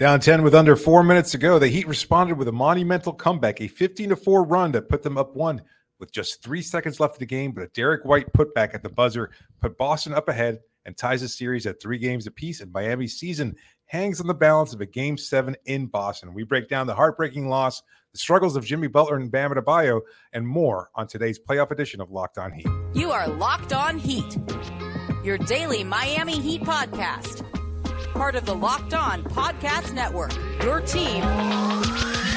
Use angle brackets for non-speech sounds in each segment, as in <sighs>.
Down 10 with under four minutes to go, the Heat responded with a monumental comeback, a 15 4 run that put them up one with just three seconds left of the game. But a Derrick White putback at the buzzer put Boston up ahead and ties the series at three games apiece. And Miami's season hangs on the balance of a game seven in Boston. We break down the heartbreaking loss, the struggles of Jimmy Butler and Bam Adebayo, and more on today's playoff edition of Locked On Heat. You are Locked On Heat, your daily Miami Heat podcast part of the Locked On Podcast Network. Your team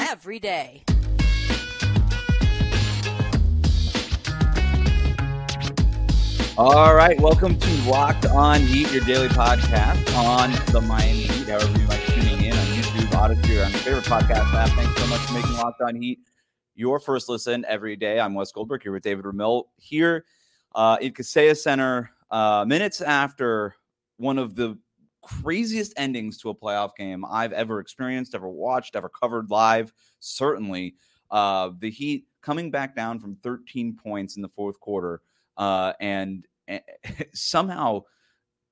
every day. All right, welcome to Locked On Heat, your daily podcast on the Miami Heat. However, you like tuning in on YouTube, Audacy, or on your favorite podcast app. Thanks so much for making Locked On Heat your first listen every day. I'm Wes Goldberg here with David Ramil here uh, in Kaseya Center, uh, minutes after one of the craziest endings to a playoff game I've ever experienced, ever watched, ever covered live. Certainly, uh, the Heat coming back down from 13 points in the fourth quarter uh, and, and <laughs> somehow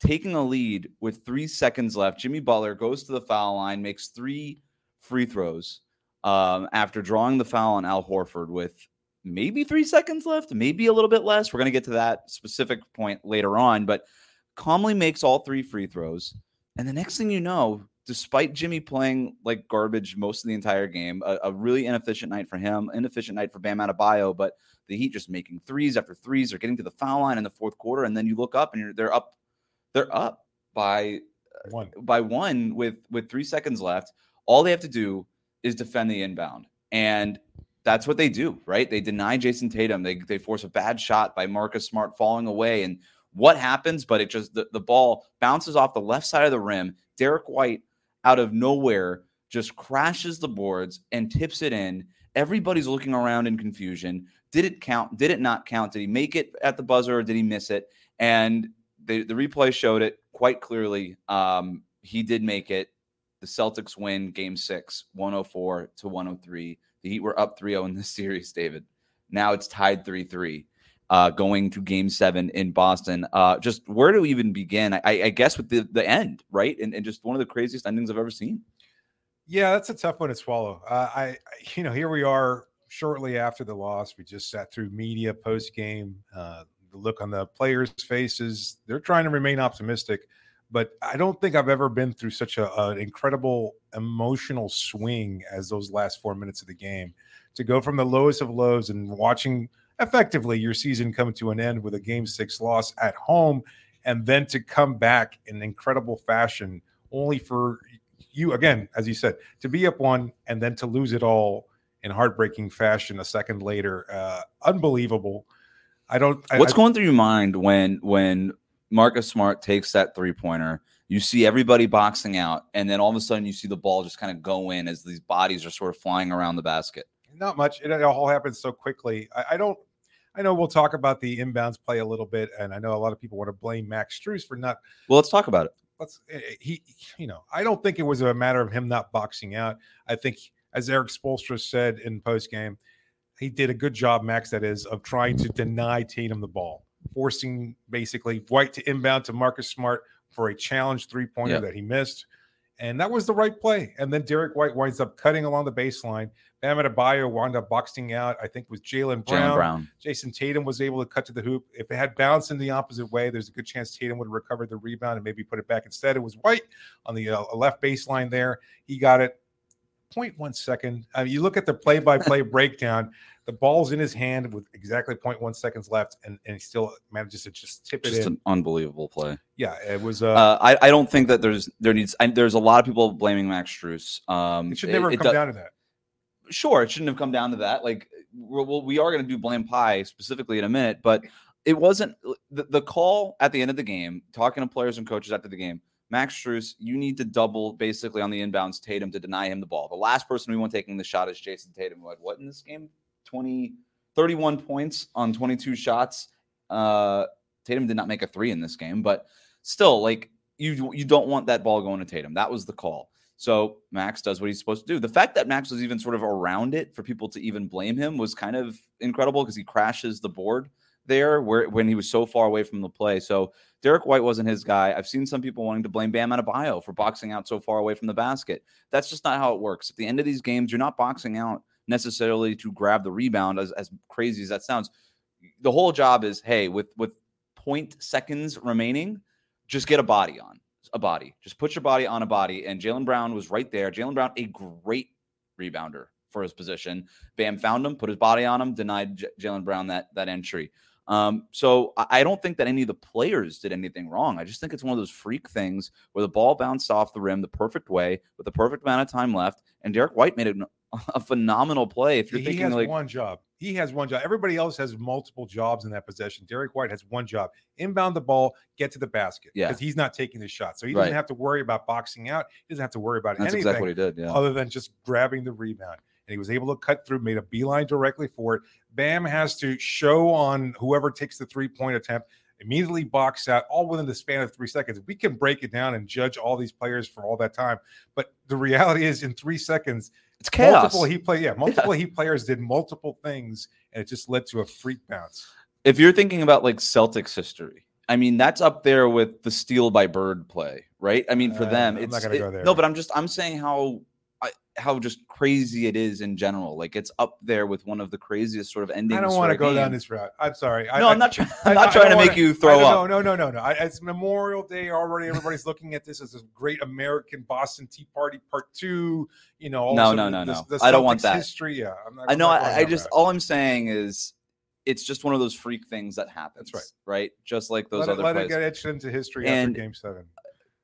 taking a lead with three seconds left. Jimmy Butler goes to the foul line, makes three free throws um, after drawing the foul on Al Horford with maybe three seconds left, maybe a little bit less. We're going to get to that specific point later on, but calmly makes all three free throws. And the next thing you know, despite Jimmy playing like garbage most of the entire game, a, a really inefficient night for him, inefficient night for Bam Adebayo, but the Heat just making threes after threes. They're getting to the foul line in the fourth quarter, and then you look up and they're up, they're up by uh, one by one with with three seconds left. All they have to do is defend the inbound, and that's what they do, right? They deny Jayson Tatum. They they force a bad shot by Marcus Smart falling away, and what happens, but it just the, the ball bounces off the left side of the rim. Derrick White out of nowhere just crashes the boards and tips it in. Everybody's looking around in confusion. Did it count? Did it not count? Did he make it at the buzzer or did he miss it? And the, the replay showed it quite clearly. Um, he did make it. The Celtics win game six, 104 to 103. The Heat were up 3 0 in this <laughs> series, David. Now it's tied 3 3 uh, going to game seven in Boston. Uh, just where do we even begin? I, I guess with the, the end, right? And, and, just one of the craziest endings I've ever seen. Yeah, that's a tough one to swallow. Uh, I, you know, here we are shortly after the loss. We just sat through media post game. Uh, the look on the players' faces, they're trying to remain optimistic. But I don't think I've ever been through such a, an incredible emotional swing as those last four minutes of the game. To go from the lowest of lows and watching – effectively your season come to an end with a game six loss at home and then to come back in incredible fashion only for you again as you said to be up one and then to lose it all in heartbreaking fashion a second later. Uh unbelievable. I don't what's I, going through your mind when when marcus smart takes that three pointer you see everybody boxing out and then all of a sudden you see the ball just kind of go in as these bodies are sort of flying around the basket not much it all happens so quickly I, I don't I know we'll talk about the inbounds play a little bit, and I know a lot of people want to blame Max Strus for not. Well, let's talk about it. Let's eh, eh, he, you know, I don't think it was a matter of him not boxing out. I think, as Erik Spoelstra said in post game, he did a good job, Max. That is of trying to deny Tatum the ball, forcing basically White to inbound to Marcus Smart for a challenge three pointer that he missed. And that was the right play. And then Derrick White winds up cutting along the baseline. Bam Adebayo wound up boxing out, I think, with Jaylen Brown. Brown. Jayson Tatum was able to cut to the hoop. If it had bounced in the opposite way, there's a good chance Tatum would have recovered the rebound and maybe put it back. Instead, it was White on the uh, left baseline there. He got it 0.1 second. I mean, you look at the play by play breakdown the ball's in his hand with exactly 0.1 seconds left, and, and he still manages to just tip just it in. an unbelievable play. Yeah, it was. Uh, uh, I, I don't think that there's there needs I, there's a lot of people blaming Max Strus. Um, it should never it, come it down to that. Sure, it shouldn't have come down to that. Like, well, we are going to do blame pie specifically in a minute, but it wasn't the, the call at the end of the game. Talking to players and coaches after the game. Max Strus, you need to double basically on the inbounds Tatum to deny him the ball. The last person we want taking the shot is Jayson Tatum, who had what in this game? 20, 31 points on 22 shots. Uh, Tatum did not make a three in this game, but still, like you, you don't want that ball going to Tatum. That was the call. So Max does what he's supposed to do. The fact that Max was even sort of around it for people to even blame him was kind of incredible because he crashes the board there where when he was so far away from the play. So Derrick White wasn't his guy. I've seen some people wanting to blame Bam Adebayo for boxing out so far away from the basket. That's just not how it works. At the end of these games, you're not boxing out necessarily to grab the rebound, as, as crazy as that sounds. The whole job is, hey, with with point seconds remaining, just get a body on a body. Just put your body on a body. And Jaylen Brown was right there. Jaylen Brown, a great rebounder for his position. Bam found him, put his body on him, denied J- Jaylen Brown that that entry. Um, so I don't think that any of the players did anything wrong. I just think it's one of those freak things where the ball bounced off the rim the perfect way with the perfect amount of time left, and Derrick White made an, <laughs> a phenomenal play. If you're he thinking has like one job, he has one job. Everybody else has multiple jobs in that possession. Derrick White has one job: inbound the ball, get to the basket. Yeah. because he's not taking the shot, so he doesn't have to worry about boxing out. He doesn't have to worry about anything. that's anything exactly what he did. Yeah. other than just grabbing the rebound. And he was able to cut through, made a beeline directly for it. Bam has to show on whoever takes the three point attempt, immediately box out, all within the span of three seconds. We can break it down and judge all these players for all that time. But the reality is, in three seconds, It's chaos. multiple he play, yeah, <laughs> multiple he players did multiple things, and it just led to a freak bounce. if you're thinking about like Celtics history, I mean that's up there with the steal by Bird play, right? I mean for Uh, them, I'm it's not gonna it- go there. no, but I'm just I'm saying how how just crazy it is in general. Like it's up there with one of the craziest sort of endings. I don't want to go down this route. I'm sorry. No, I, I'm not trying. I- I'm not I trying to don't make you throw up. No, no, no, no, no. I, it's Memorial Day already. Everybody's looking at this as a great American Boston Tea Party Part Two. You know, No, also no, the- no, the- no. the I don't want that. History, yeah. I'm not, I know. I, I that just route. all I'm saying is it's just one of those freak things that happens. That's right. Right. Just like those let, it, other let plays. it get etched into history And- after Game Seven.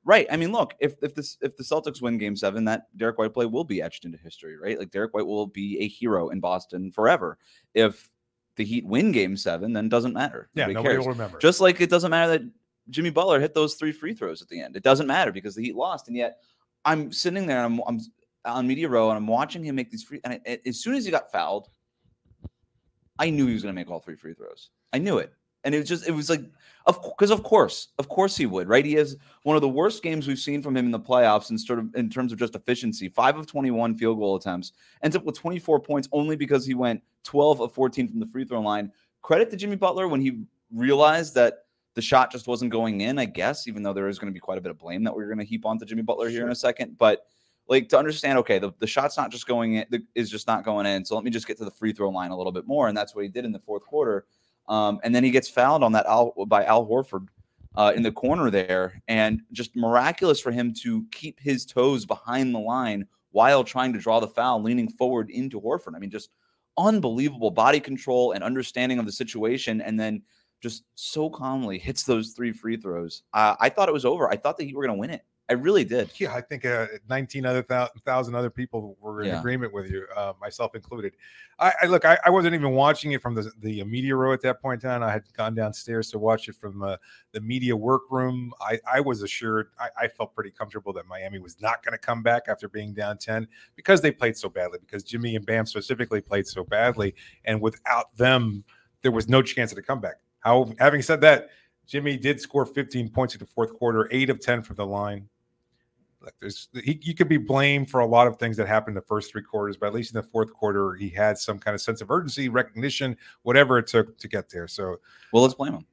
Right. I mean, look, if if this if the Celtics win game seven, that Derrick White play will be etched into history, right? Like Derrick White will be a hero in Boston forever. If the Heat win game seven, then it doesn't matter. Yeah, Nobody nobody cares. will remember. Just like it doesn't matter that Jimmy Butler hit those three free throws at the end. It doesn't matter because the Heat lost. And yet I'm sitting there and I'm, I'm on media row and I'm watching him make these free. And I, as soon as he got fouled, I knew he was going to make all three free throws. I knew it. And it was just, it was like, of because of course, of course he would, right? He has one of the worst games we've seen from him in the playoffs in sort of in terms of just efficiency. Five of 21 field goal attempts, ends up with 24 points only because he went 12 of 14 from the free throw line. Credit to Jimmy Butler when he realized that the shot just wasn't going in, I guess, even though there is going to be quite a bit of blame that we're going to heap onto Jimmy Butler here in a second. But like to understand, okay, the, the shot's not just going in, the, is just not going in. So let me just get to the free throw line a little bit more. And that's what he did in the fourth quarter. Um, and then he gets fouled on that Al, by Al Horford uh, in the corner there. And just miraculous for him to keep his toes behind the line while trying to draw the foul, leaning forward into Horford. I mean, just unbelievable body control and understanding of the situation. And then just so calmly hits those three free throws. Uh, I thought it was over. I thought that he were going to win it. I really did. Yeah, I think uh, 19 other thousand other people were in Yeah. agreement with you, uh, myself included. I, I look, I, I wasn't even watching it from the the media row at that point in time. I had gone downstairs to watch it from uh, the media workroom. I, I was assured, I, I felt pretty comfortable that Miami was not going to come back after being down 10 because they played so badly, because Jimmy and Bam specifically played so badly, and without them, there was no chance of a comeback. How, having said that, Jimmy did score 15 points in the fourth quarter, eight of 10 from the line. Like there's he, you could be blamed for a lot of things that happened in the first three quarters, but at least in the fourth quarter, he had some kind of sense of urgency, recognition, whatever it took to get there. So Well, let's blame him.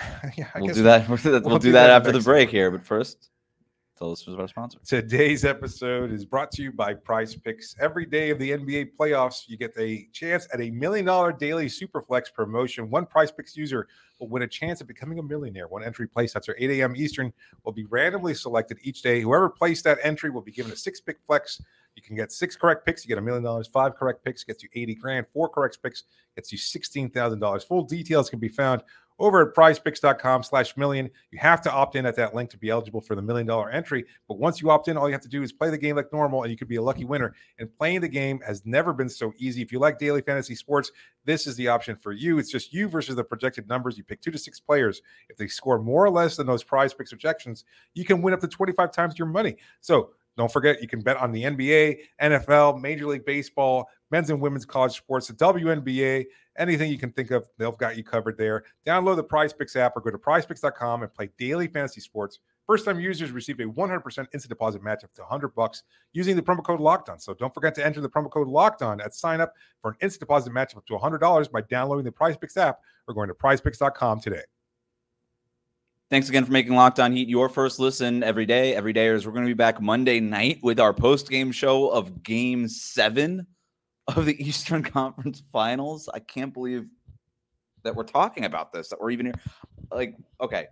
<laughs> yeah, I <laughs> We'll do that. We'll, we'll do do that that after the break time. here. But first, tell about our sponsor. Today's episode is brought to you by PrizePicks. Every day of the NBA playoffs, you get a chance at a million dollar daily Superflex promotion. One PrizePicks user will win a chance at becoming a millionaire. One entry place after 8 a.m. Eastern will be randomly selected each day. Whoever placed that entry will be given a six pick flex. You can get six correct picks, you get a million dollars. Five correct picks gets you 80 grand. Four correct picks gets you $16,000. Full details can be found over at prizepicks.com slash million. You have to opt in at that link to be eligible for the million dollar entry. But once you opt in, all you have to do is play the game like normal and you could be a lucky winner. And playing the game has never been so easy. If you like daily fantasy sports, this is the option for you. It's just you versus the projected numbers. You pick two to six players. If they score more or less than those prize picks projections, you can win up to 25 times your money. So don't forget, you can bet on the NBA, NFL, Major League Baseball, men's and women's college sports, the WNBA, anything you can think of, they've got you covered there. Download the Prize Picks app or go to prizepicks.com and play daily fantasy sports First time users receive a 100% instant deposit match up to 100 bucks using the promo code Locked On. So don't forget to enter the promo code Locked On at sign up for an instant deposit match up to $100 by downloading the Prize Picks app or going to PrizePicks.com today. Thanks again for making Locked On Heat your first listen every day. Every day, as we're going to be back Monday night with our post game show of Game Seven of the <laughs> Eastern Conference Finals. I can't believe that we're talking about this. That we're even here. Like, okay,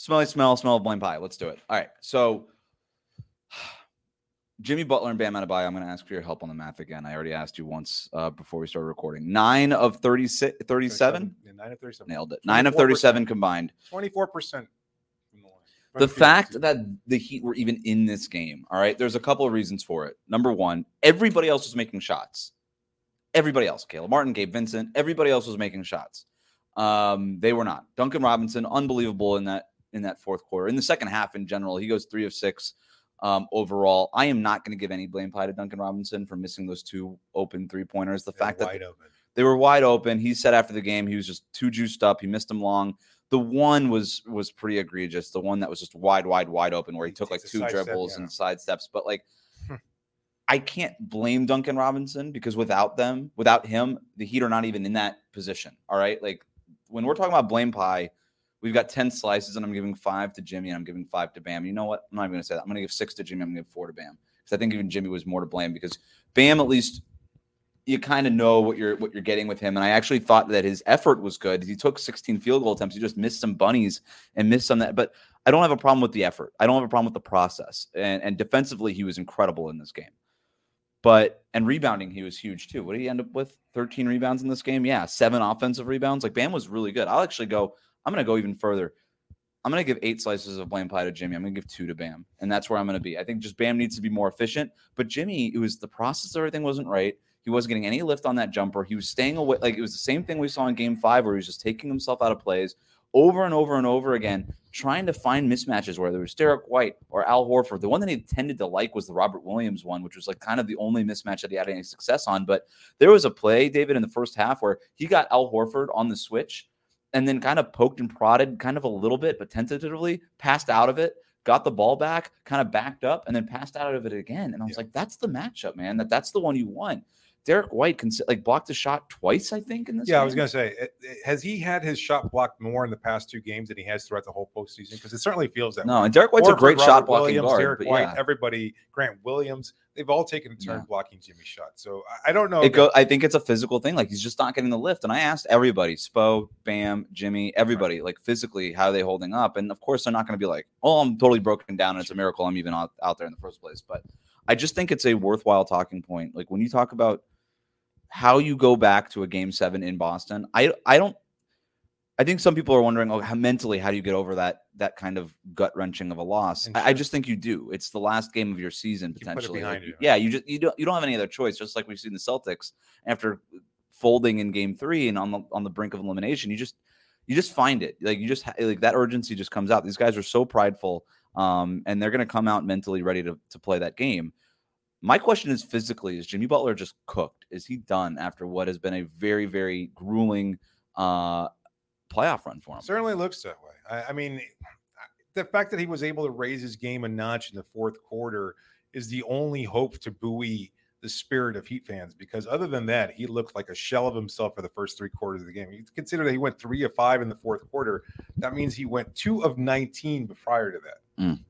Smelly smell, smell of blame pie. Let's do it. All right. So Jimmy Butler and Bam Adebayo, I'm going to ask for your help on the math again. I already asked you once uh, before we started recording. Nine of 36, 37? Yeah, nine of 37. Nailed it. Nine of 37 combined. 24%. The fact that the Heat were even in this game, all right, there's a couple of reasons for it. Number one, everybody else was making shots. Everybody else, Caleb Martin, Gabe Vincent, everybody else was making shots. Um, they were not. Duncan Robinson, unbelievable in that in that fourth quarter. In the second half, in general, he goes three of six um, overall. I am not going to give any blame pie to Duncan Robinson for missing those two open three pointers. The They're fact that they were wide open. He said after the game he was just too juiced up. He missed them long. The one was was pretty egregious. The one that was just wide, wide, wide open, where he He took like two dribbles yeah. and side steps. But like, Hmm. I can't blame Duncan Robinson because without them, without him, the Heat are not even in that position. All right, like when we're talking about blame pie, we've got ten slices, and I'm giving five to Jimmy, and I'm giving five to Bam. You know what? I'm not even going to say that. I'm going to give six to Jimmy. I'm going to give four to Bam because I think even Jimmy was more to blame because Bam at least you kind of know what you're what you're getting with him. And I actually thought that his effort was good. He took 16 field goal attempts. He just missed some bunnies and missed some that. But I don't have a problem with the effort. I don't have a problem with the process. And and defensively, he was incredible in this game. But and rebounding, he was huge too. What did he end up with? 13 rebounds in this game? Yeah, seven offensive rebounds. Like Bam was really good. I'll actually go. I'm going to go even further. I'm going to give eight slices of blame pie to Jimmy. I'm going to give two to Bam, and that's where I'm going to be. I think just Bam needs to be more efficient. But Jimmy, it was the process everything wasn't right. He wasn't getting any lift on that jumper. He was staying away. Like it was the same thing we saw in Game Five, where he was just taking himself out of plays over and over and over again, trying to find mismatches. Whether it was Derrick White or Al Horford, the one that he tended to like was the Robert Williams one, which was like kind of the only mismatch that he had any success on. But there was a play, David, in the first half where he got Al Horford on the switch and then kind of poked and prodded kind of a little bit, but tentatively passed out of it, got the ball back, kind of backed up, and then passed out of it again. And I was Yeah. like, that's the matchup, man. That that's the one you want. Derrick White can like blocked a shot twice, I think, in this. Yeah, I was going to say, it- it- has he had his shot blocked more in the past two games than he has throughout the whole postseason? Because it certainly feels that No, way. and Derrick White's a great Robert shot blocking Williams, guard. Derrick White, yeah. everybody, Grant Williams, they've all taken a turn Yeah. blocking Jimmy's shot. So I- don't know. It go, I think it's a physical thing. Like he's just not getting the lift. And I asked everybody, Spo, Bam, Jimmy, everybody, like physically, how are they holding up? And of course, they're not going to be like, oh, I'm totally broken down and it's a miracle I'm even out, out there in the first place. But I just think it's a worthwhile talking point. Like when you talk about how you go back to a game seven in Boston, I I don't I think some people are wondering, oh, how mentally, how do you get over that that kind of gut wrenching of a loss? I, I just think you do. It's the last game of your season potentially. Like, you. Yeah, you just you don't you don't have any other choice. Just like we've seen the Celtics after folding in Game Three and on the on the brink of elimination, you just you just find it like you just like that urgency just comes out. These guys are so prideful, um, and they're going to come out mentally ready to to play that game. My question is physically: Is Jimmy Butler just cooked? Is he done after what has been a very very grueling uh, playoff run for him? certainly looks that way. I, I mean, the fact that he was able to raise his game a notch in the fourth quarter is the only hope to buoy the spirit of Heat fans. Because other than that, he looked like a shell of himself for the first three quarters of the game. You consider that he went three of five in the fourth quarter. That means he went two of nineteen prior to that. Mm.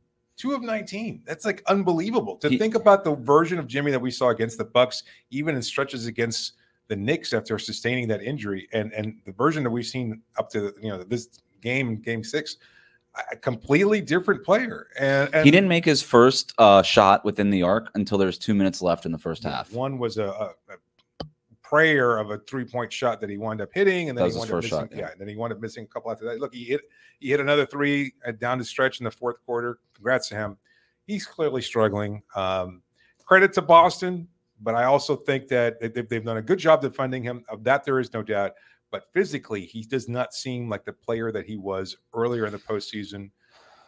Two of 19. That's like unbelievable. To He- think about the version of Jimmy that we saw against the Bucks, even in stretches against the Knicks after sustaining that injury, and and the version that we've seen up to you know this game, game six, a completely different player. And, and He didn't make his first uh, shot within the arc until there was two minutes left in the first half. One was a, a, a prayer of a three point shot that he wound up hitting, and then he wound up missing. shot, yeah. yeah. and then he wound up missing a couple after that. Look, he hit he hit another three uh, down the stretch in the fourth quarter. Congrats to him. He's clearly struggling. Um, credit to Boston, but I also think that they- they've, they've done a good job defending him. Of that, there is no doubt. But physically, he does not seem like the player that he was earlier in the postseason.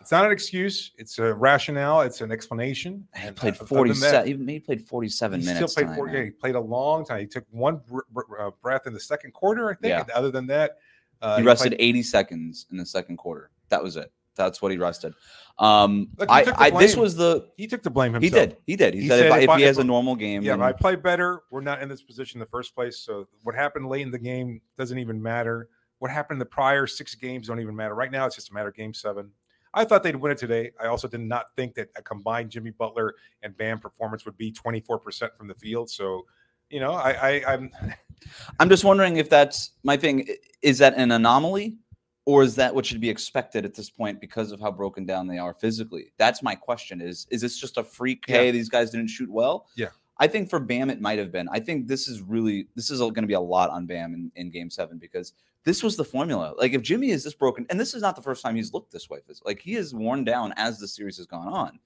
It's not an excuse. It's a rationale. It's an explanation. He And played forty seven. He played forty seven he minutes. Still played four, yeah, he played a long time. He took one br- br- uh, breath in the second quarter, I think. Yeah. And other than that, uh, he he rested played- 80 seconds in the second quarter. That was it. that's what he rested. Um, Look, he I, took the I this was the He took the blame himself. he did he did he, He said, said if, I, if if he has if- a normal game, Yeah, then- if I play better, we're not in this position in the first place. So what happened late in the game doesn't even matter. What happened in the prior six games don't even matter. Right now, it's just a matter of game seven. I thought they'd win it today. I also did not think that a combined Jimmy Butler and Bam performance would be 24% from the field. So, you know, I, I I'm <laughs> I'm just wondering if that's my thing. Is that an anomaly, or is that what should be expected at this point because of how broken down they are physically? That's my question. Is is this just a freak? Yeah. Hey, these guys didn't shoot well. Yeah. I think for Bam it might have been. I think this is really this is going to be a lot on Bam in, in Game Seven because this was the formula. Like if Jimmy is this broken, and this is not the first time he's looked this way. Like he is worn down as the series has gone on.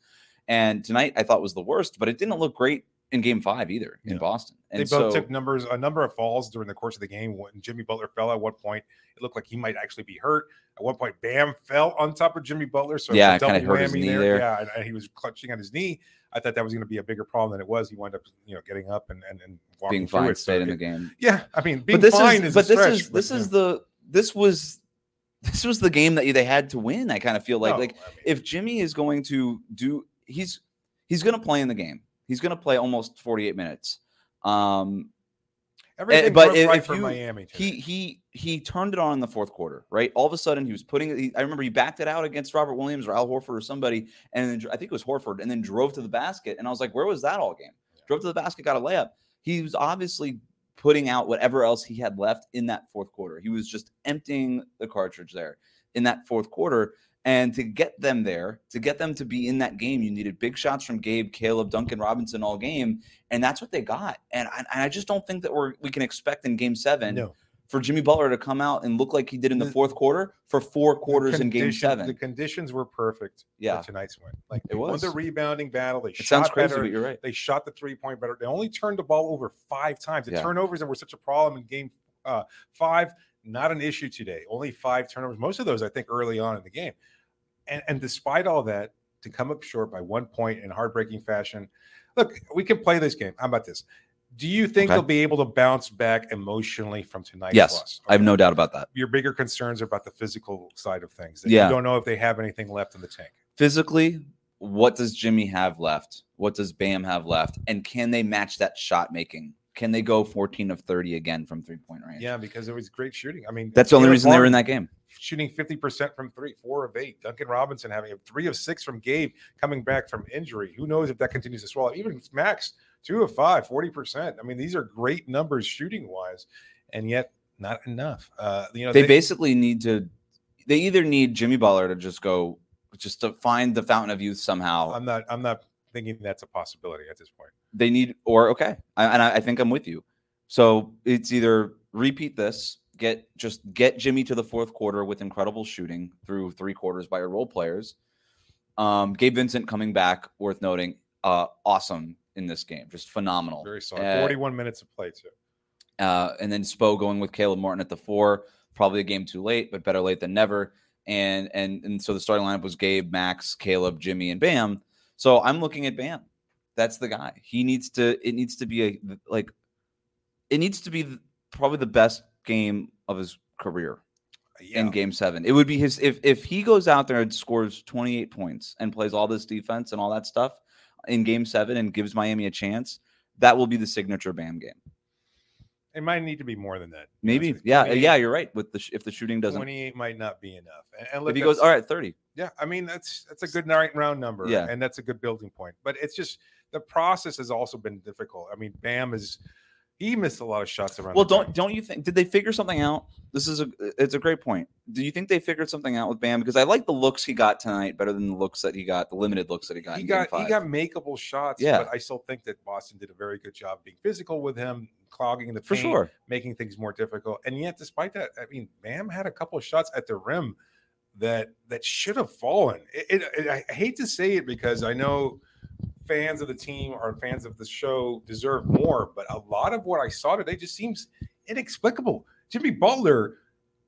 And tonight I thought was the worst, but it didn't look great in Game Five either in Yeah. Boston. they both so, took numbers a number of falls during the course of the game. When Jimmy Butler fell at one point, it looked like he might actually be hurt. At one point, Bam fell on top of Jimmy Butler. So Yeah, kinda hurt his knee there. Yeah, and, and he was clutching on his knee. I thought that was going to be a bigger problem than it was. He wound up, you know, getting up and and, and walking being through fine it. So stayed in it- the game. Yeah, I mean, being but this fine is, is, but a this stretch, is but, this yeah. is the this was this was the game that they had to win. I kind of feel like No, like I mean, if Jimmy is going to do he's he's going to play in the game. He's going to play almost 48 minutes. Um everything but if- right if for you- Miami. he today. he he turned it on in the fourth quarter, right? All of a sudden he was putting he, I remember he backed it out against Robert Williams or Al Horford or somebody and then, I think it was Horford and then drove to the basket and I was like, "Where was that all game?" Drove to the basket, got a layup. He was obviously putting out whatever else he had left in that fourth quarter. He was just emptying the cartridge there in that fourth quarter. And to get them there, to get them to be in that game, you needed big shots from Gabe, Caleb, Duncan Robinson all game, and that's what they got. And I, and I just don't think that we're we can expect in Game Seven no for Jimmy Butler to come out and look like he did in the fourth quarter for four quarters in Game Seven. The conditions were perfect. Yeah. for tonight's win. Like It was. the rebounding battle. They it shot sounds crazy, better. but you're right. They shot the three point better. They only turned the ball over five times. The Yeah. turnovers that were such a problem in game uh, five, not an issue today. Only five turnovers. Most of those, I think, early on in the game. And, and despite all that, to come up short by one point in heartbreaking fashion, look, we can play this game. How about this? Do you think Okay. they'll be able to bounce back emotionally from tonight's Yes, loss? I have no doubt about that. Your bigger concerns are about the physical side of things. Yeah. You don't know if they have anything left in the tank. Physically, what does Jimmy have left? What does Bam have left? And can they match that shot making? Can they go 14 of 30 again from three point range? Yeah, because it was great shooting. I mean, That's the only reason they were in that game. Shooting 50% from three, four of eight. Duncan Robinson having a three of six from Gabe coming back from injury. Who knows if that continues to swallow? Even Max, two of five, 40%. I mean, these are great numbers shooting wise, and yet not enough. Uh, you know, They basically need to, they either need Jimmy Butler to just go, just to find the fountain of youth somehow. I'm not, I'm not thinking that's a possibility at this point. they need or okay I, and I, I think i'm with you so it's either repeat this get just get jimmy to the fourth quarter with incredible shooting through three quarters by your role players um gabe vincent coming back worth noting uh awesome in this game just phenomenal Very solid. Uh, 41 minutes of play, too. uh, and then Spo going with Caleb Martin at the four, probably a game too late, but better late than never. And and and so the starting lineup was Gabe, Max, Caleb, Jimmy, and Bam. So I'm looking at Bam. That's the guy. He needs to. It needs to be a like. It needs to be probably the best game of his career Yeah. in Game Seven. It would be his if if he goes out there and scores 28 points and plays all this defense and all that stuff in Game Seven and gives Miami a chance. That will be the signature Bam game. It might need to be more than that. Maybe, Honestly. yeah, yeah, you're right. With the sh- if the shooting doesn't, 28 might not be enough. And, and if he goes, all right, thirty. Yeah, I mean that's that's a good night round number. Yeah. and that's a good building point. But it's just the process has also been difficult. I mean, Bam is he missed a lot of shots around. Well, don't don't you think? Did they figure something out? This is a it's a great point. Do you think they figured something out with Bam? Because I like the looks he got tonight better than the looks that he got, the limited looks that he got. he got he got makeable shots. Yeah. but I still think that Boston did a very good job being physical with him, clogging the for sure. making things more difficult. And yet, despite that, I mean, Bam had a couple of shots at the rim that that should have fallen. It, it, it- I hate to say it because I know fans of the team or fans of the show deserve more, but a lot of what I saw today just seems inexplicable. Jimmy Butler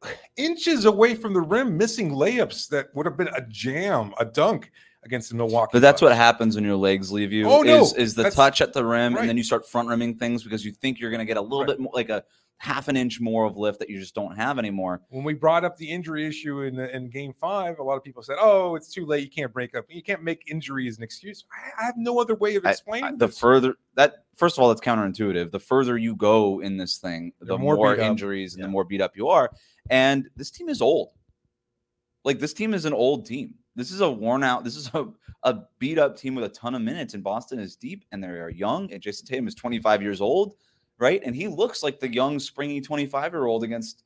<sighs> inches away from the rim, missing layups that would have been a jam, a dunk against the Milwaukee. But that's what happens when your legs leave you. Oh, no, is, is the that's- touch at the rim, right. and then you start front rimming things because you think you're going to get a little Right. bit more like a half an inch more of lift that you just don't have anymore. When we brought up the injury issue in in Game Five, a lot of people said, "Oh, it's too late. You can't break up. You can't make injury as an excuse." I, I have no other way of explaining I- the this. further that first of all, it's counterintuitive. The further you go in this thing, the The more more, injuries and Yeah. the more beat up you are. And this team is old. Like this team is an old team. This is a worn out. This is a, a beat up team with a ton of minutes. And Boston is deep and they are young. And Jayson Tatum is 25 years old, right? And he looks like the young, springy 25 year old against,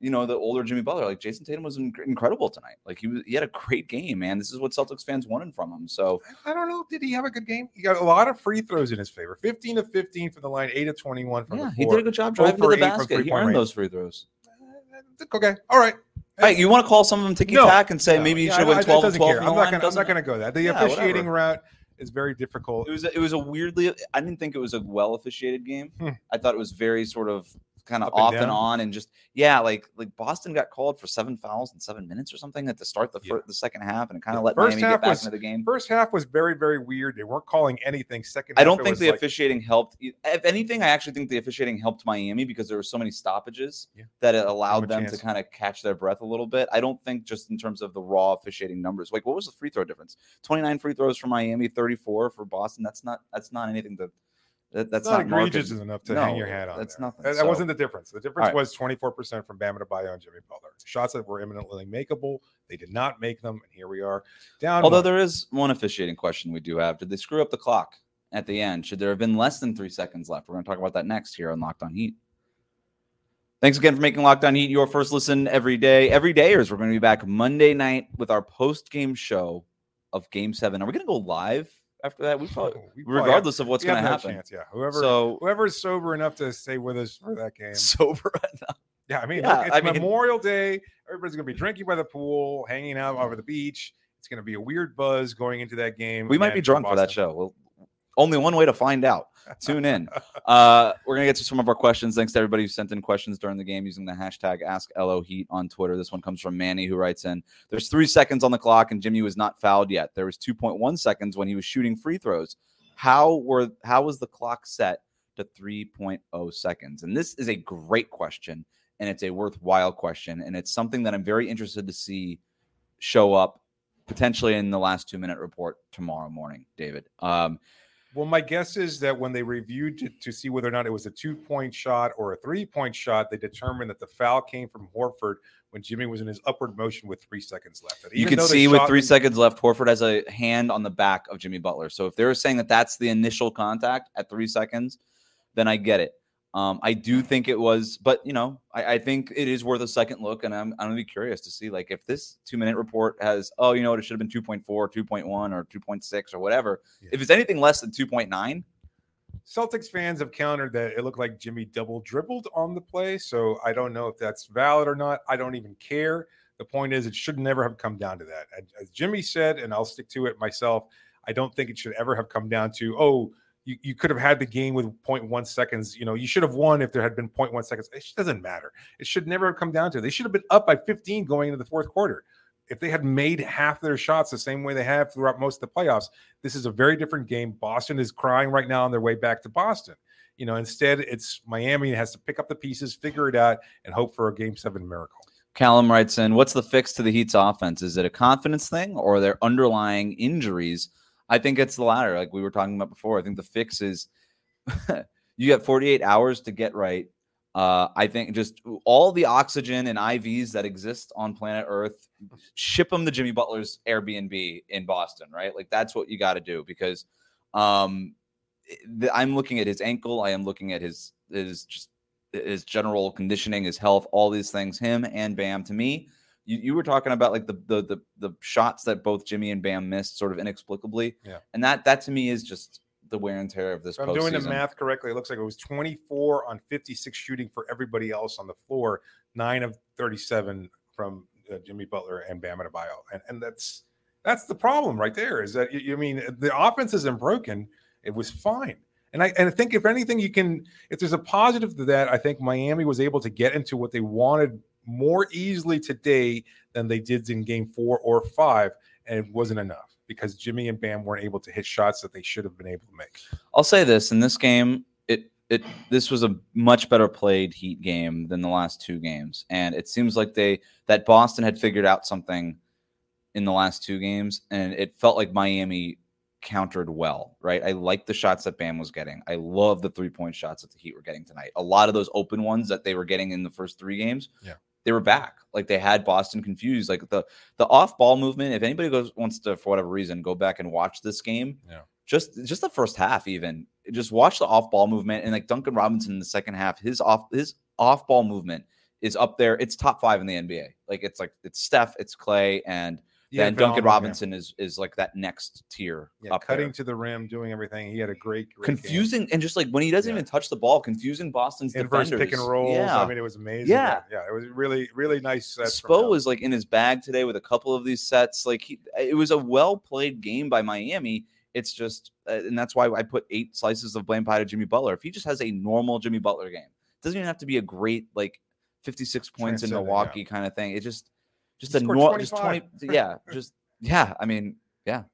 you know, the older Jimmy Butler. Like Jayson Tatum was inc- incredible tonight. Like he was, he had a great game, man. This is what Celtics fans wanted from him. So I don't know. Did he have a good game? He got a lot of free throws in his favor. 15 to 15 from the line, 8 of 21 from yeah, the he did a good job driving to the basket. He earned range. those free throws. Uh, Okay. All right. Hey, you want to call some of them ticky tack and say No, maybe you yeah, should have I- went I- it 12 doesn't 12 care. I'm not gonna, I'm not going to go that. The Yeah, officiating whatever. route is very difficult. It was a, it was a weirdly I didn't think it was a well officiated game. Hmm. I thought it was very sort of kind of Up and off and down. on and just yeah, like like Boston got called for seven fouls in seven minutes or something at the start the Yeah. the second half and it kind of let first Miami half get back was- into the game. First half was very, very weird. They weren't calling anything. Second, I don't think the like- officiating helped. If anything, I actually think the officiating helped Miami because there were so many stoppages Yeah. that it allowed them to kind of catch their breath a little bit. I don't think just in terms of the raw officiating numbers. Like, what was the free throw difference? Twenty nine free throws for Miami, thirty four for Boston. That's not that's not anything to. That, that's not, not, egregious market- enough to No, hang your hat on. that's there. nothing. That, that So- wasn't the difference. The difference right. was 24% from Bam Adebayo and Jimmy Butler. Shots that were imminently makeable. They did not make them, and here we are down. Although one. there is one officiating question we do have. Did they screw up the clock at the end? Should there have been less than three seconds left? We're going to talk about that next here on Locked On Heat. Thanks again for making Locked On Heat your first listen every day. Every dayers, we're going to be back Monday night with our post game show of Game Seven. Are we going to go live after that? We probably, oh, We probably have- regardless of what's going to happen. chance, Yeah, whoever So whoever's sober enough to stay with us for that <laughs> game. sober. Enough. Yeah, I mean, Yeah, look, it's I mean- Memorial Day. Everybody's gonna be drinking by the pool, hanging out over the beach. It's gonna be a weird buzz going into that game. We might be drunk for that Boston- show. Well, only one way to find out. Tune in. Uh, we're gonna get to some of our questions. Thanks to everybody who sent in questions during the game using the hashtag AskLOHeat on Twitter. This one comes from Manny, who writes in: "There's three seconds on the clock, and Jimmy was not fouled yet. There was 2.1 seconds when he was shooting free throws. How were how was the clock set to 3.0 seconds? And this is a great question, and it's a worthwhile question, and it's something that I'm very interested to see show up potentially in the last two minute report tomorrow morning, David. Um, Well, my guess is that when they reviewed to, to see whether or not it was a two point shot or a three point shot, they determined that the foul came from Horford when Jimmy was in his upward motion with three seconds left. You can see with three was- seconds left, Horford has a hand on the back of Jimmy Butler. So if they're saying that that's the initial contact at three seconds, then I get it. Um, I do think it was, but you know, I, I think it is worth a second look, and I'm I'm gonna be curious to see like if this two minute report has, oh, you know what, it should have been 2.4, 2.1, or 2.6 or whatever. Yeah. If it's anything less than 2.9, Celtics fans have countered that it looked like Jimmy double dribbled on the play. So I don't know if that's valid or not. I don't even care. The point is, it should never have come down to that. As Jimmy said, and I'll stick to it myself, I don't think it should ever have come down to, oh, you, you could have had the game with 0.1 seconds. You know, you should have won if there had been 0.1 seconds. It doesn't matter. It should never have come down to. They should have been up by 15 going into the fourth quarter. If they had made half their shots the same way they have throughout most of the playoffs, this is a very different game. Boston is crying right now on their way back to Boston. You know, instead, it's Miami has to pick up the pieces, figure it out, and hope for a game seven miracle. Callum writes in, what's the fix to the Heat's offense? Is it a confidence thing or there underlying injuries? I think it's the latter, like we were talking about before. I think the fix is <laughs> you get 48 hours to get right. Uh, I think just all the oxygen and IVs that exist on planet Earth, ship them to Jimmy Butler's Airbnb in Boston, right? Like that's what you got to do because um, the, I'm looking at his ankle. I am looking at his his just his general conditioning, his health, all these things. Him and Bam. To me, you, you were talking about like the, the the the shots that both Jimmy and Bam missed, sort of inexplicably. Yeah. and that that to me is just the wear and tear of this. If I'm doing the math correctly. It looks like it was 24 on 56 shooting for everybody else on the floor, nine of 37 from uh, Jimmy Butler and Bam Adebayo, and and that's that's the problem right there. Is that you, you mean the offense isn't broken? It was fine. And I and I think if anything, you can if there's a positive to that, I think Miami was able to get into what they wanted more easily today than they did in game four or five, and it wasn't enough because Jimmy and Bam weren't able to hit shots that they should have been able to make. I'll say this in this game, it it this was a much better played Heat game than the last two games, and it seems like they that Boston had figured out something in the last two games, and it felt like Miami countered well, right? I like the shots that Bam was getting. I love the three point shots that the Heat were getting tonight. A lot of those open ones that they were getting in the first three games, Yeah. They were back. Like they had Boston confused. Like the the off ball movement. If anybody goes wants to, for whatever reason, go back and watch this game, Yeah. just just the first half, even just watch the off ball movement and like Duncan Robinson in the second half, his off his off ball movement is up there. It's top five in the NBA. Like it's like it's Steph, it's Clay, and Yeah, then Duncan game. Robinson is is like that next tier Yeah, up cutting there. to the rim, doing everything. He had a great, great game. Confusing and just like when he doesn't Yeah. even touch the ball, confusing Boston's inverse defenders. pick and rolls. Yeah. I mean, it was amazing. Yeah. yeah, it was really, really nice. Spo was like in his bag today with a couple of these sets. Like he, it was a well played game by Miami. It's just, uh, and that's why I put eight slices of blame pie to Jimmy Butler. If he just has a normal Jimmy Butler game, it doesn't even have to be a great like fifty six points in Milwaukee kind of thing. It just, just He a scored normal, just twenty, <laughs> yeah, just yeah. I mean, yeah.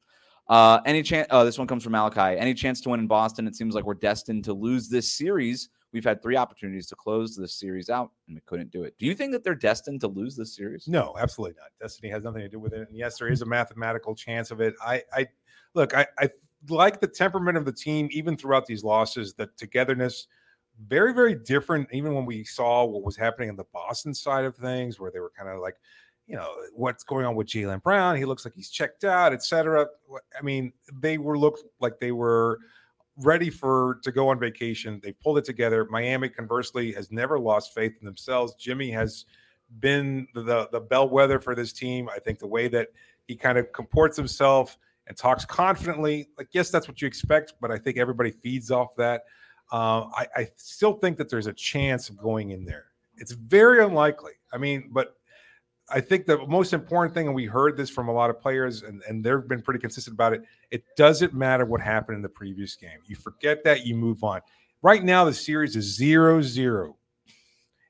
Uh, any chance? Oh, this one comes from Malachi. Any chance to win in Boston? It seems like we're destined to lose this series. We've had three opportunities to close this series out, and we couldn't do it. Do you think that they're destined to lose this series? No, absolutely not. Destiny has nothing to do with it. And yes, there is a mathematical chance of it. I, I look, I, I like the temperament of the team, even throughout these losses, the togetherness, very, very different. Even when we saw what was happening on the Boston side of things, where they were kind of like, you know, what's going on with Jaylen Brown? He looks like he's checked out, etc. I mean, they were looked like they were ready for to go on vacation. They pulled it together. Miami, conversely, has never lost faith in themselves. Jimmy has been the, the the bellwether for this team. I think the way that he kind of comports himself and talks confidently, like yes, that's what you expect, but I think everybody feeds off that. Uh, I, I still think that there's a chance of going in there. It's very unlikely. I mean, but I think the most important thing, and we heard this from a lot of players, and, and they've been pretty consistent about it. It doesn't matter what happened in the previous game. You forget that, you move on. Right now, the series is zero zero.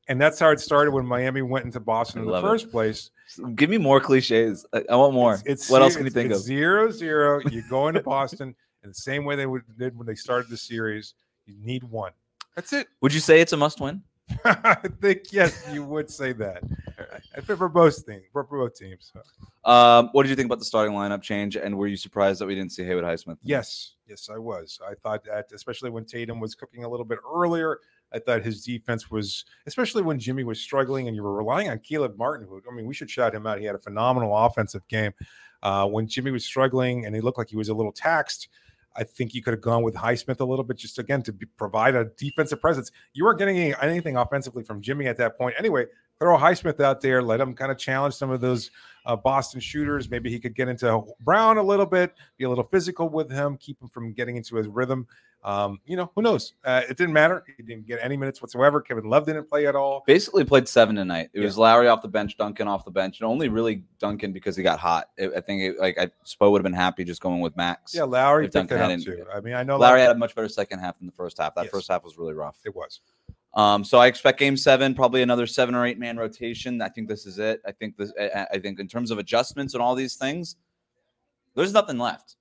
And that's how it started when Miami went into Boston I in the love it. first place. Give me more cliches. I, I want more. It's, it's what else can you think it's of? Zero zero. <laughs> You go into Boston in the same way they would, did when they started the series. You need one. That's it. Would you say it's a must win? <laughs> I think yes, you would say that. I think for both teams, for both teams. So, Um, what did you think about the starting lineup change? And were you surprised that we didn't see Haywood Highsmith? Yes, yes, I was. I thought that, especially when Tatum was cooking a little bit earlier, I thought his defense was, especially when Jimmy was struggling and you were relying on Caleb Martin, who, I mean, we should shout him out. He had a phenomenal offensive game. Uh, when Jimmy was struggling and he looked like he was a little taxed, I think you could have gone with Highsmith a little bit just again to be, provide a defensive presence. You weren't getting any, anything offensively from Jimmy at that point. Anyway, throw Highsmith out there, let him kind of challenge some of those uh, Boston shooters. Maybe he could get into Brown a little bit, be a little physical with him, keep him from getting into his rhythm. Um, you know, who knows? Uh, it didn't matter. He didn't get any minutes whatsoever. Kevin Love didn't play at all. Basically played seven tonight. It Yeah. was Lowry off the bench, Duncan off the bench, and only really Duncan because he got hot. It- I think it, like I Spo would have been happy just going with Max. Yeah, Lowry picked Duncan up too. I mean, I know Lowry Lowry had a much better second half than the first half. That Yes. first half was really rough. it was. Um, so I expect Game Seven, probably another seven or eight man rotation. I think this is it. I think this. I, I think in terms of adjustments and all these things, there's nothing left.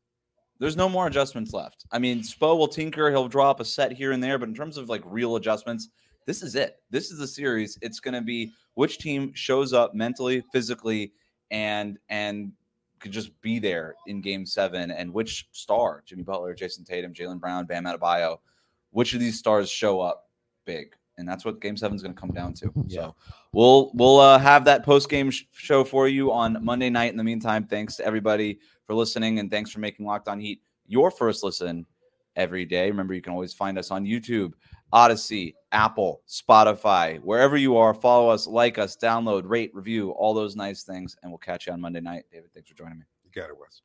There's no more adjustments left. I mean, Spo will tinker. He'll draw up a set here and there, but in terms of like real adjustments, this is it. This is the series. It's going to be which team shows up mentally, physically, and and could just be there in Game Seven, and which star, Jimmy Butler, Jayson Tatum, Jaylen Brown, Bam Adebayo, which of these stars show up big, and that's what Game Seven is going to come down to. <laughs> So we'll we'll uh, have that post game sh- show for you on Monday night. In the meantime, thanks to everybody for listening, and thanks for making Locked On Heat your first listen every day. Remember, you can always find us on YouTube, Audacy, Apple, Spotify, wherever you are. Follow us, like us, download, rate, review, all those nice things, and we'll catch you on Monday night. David, thanks for joining me. You got it, Wes.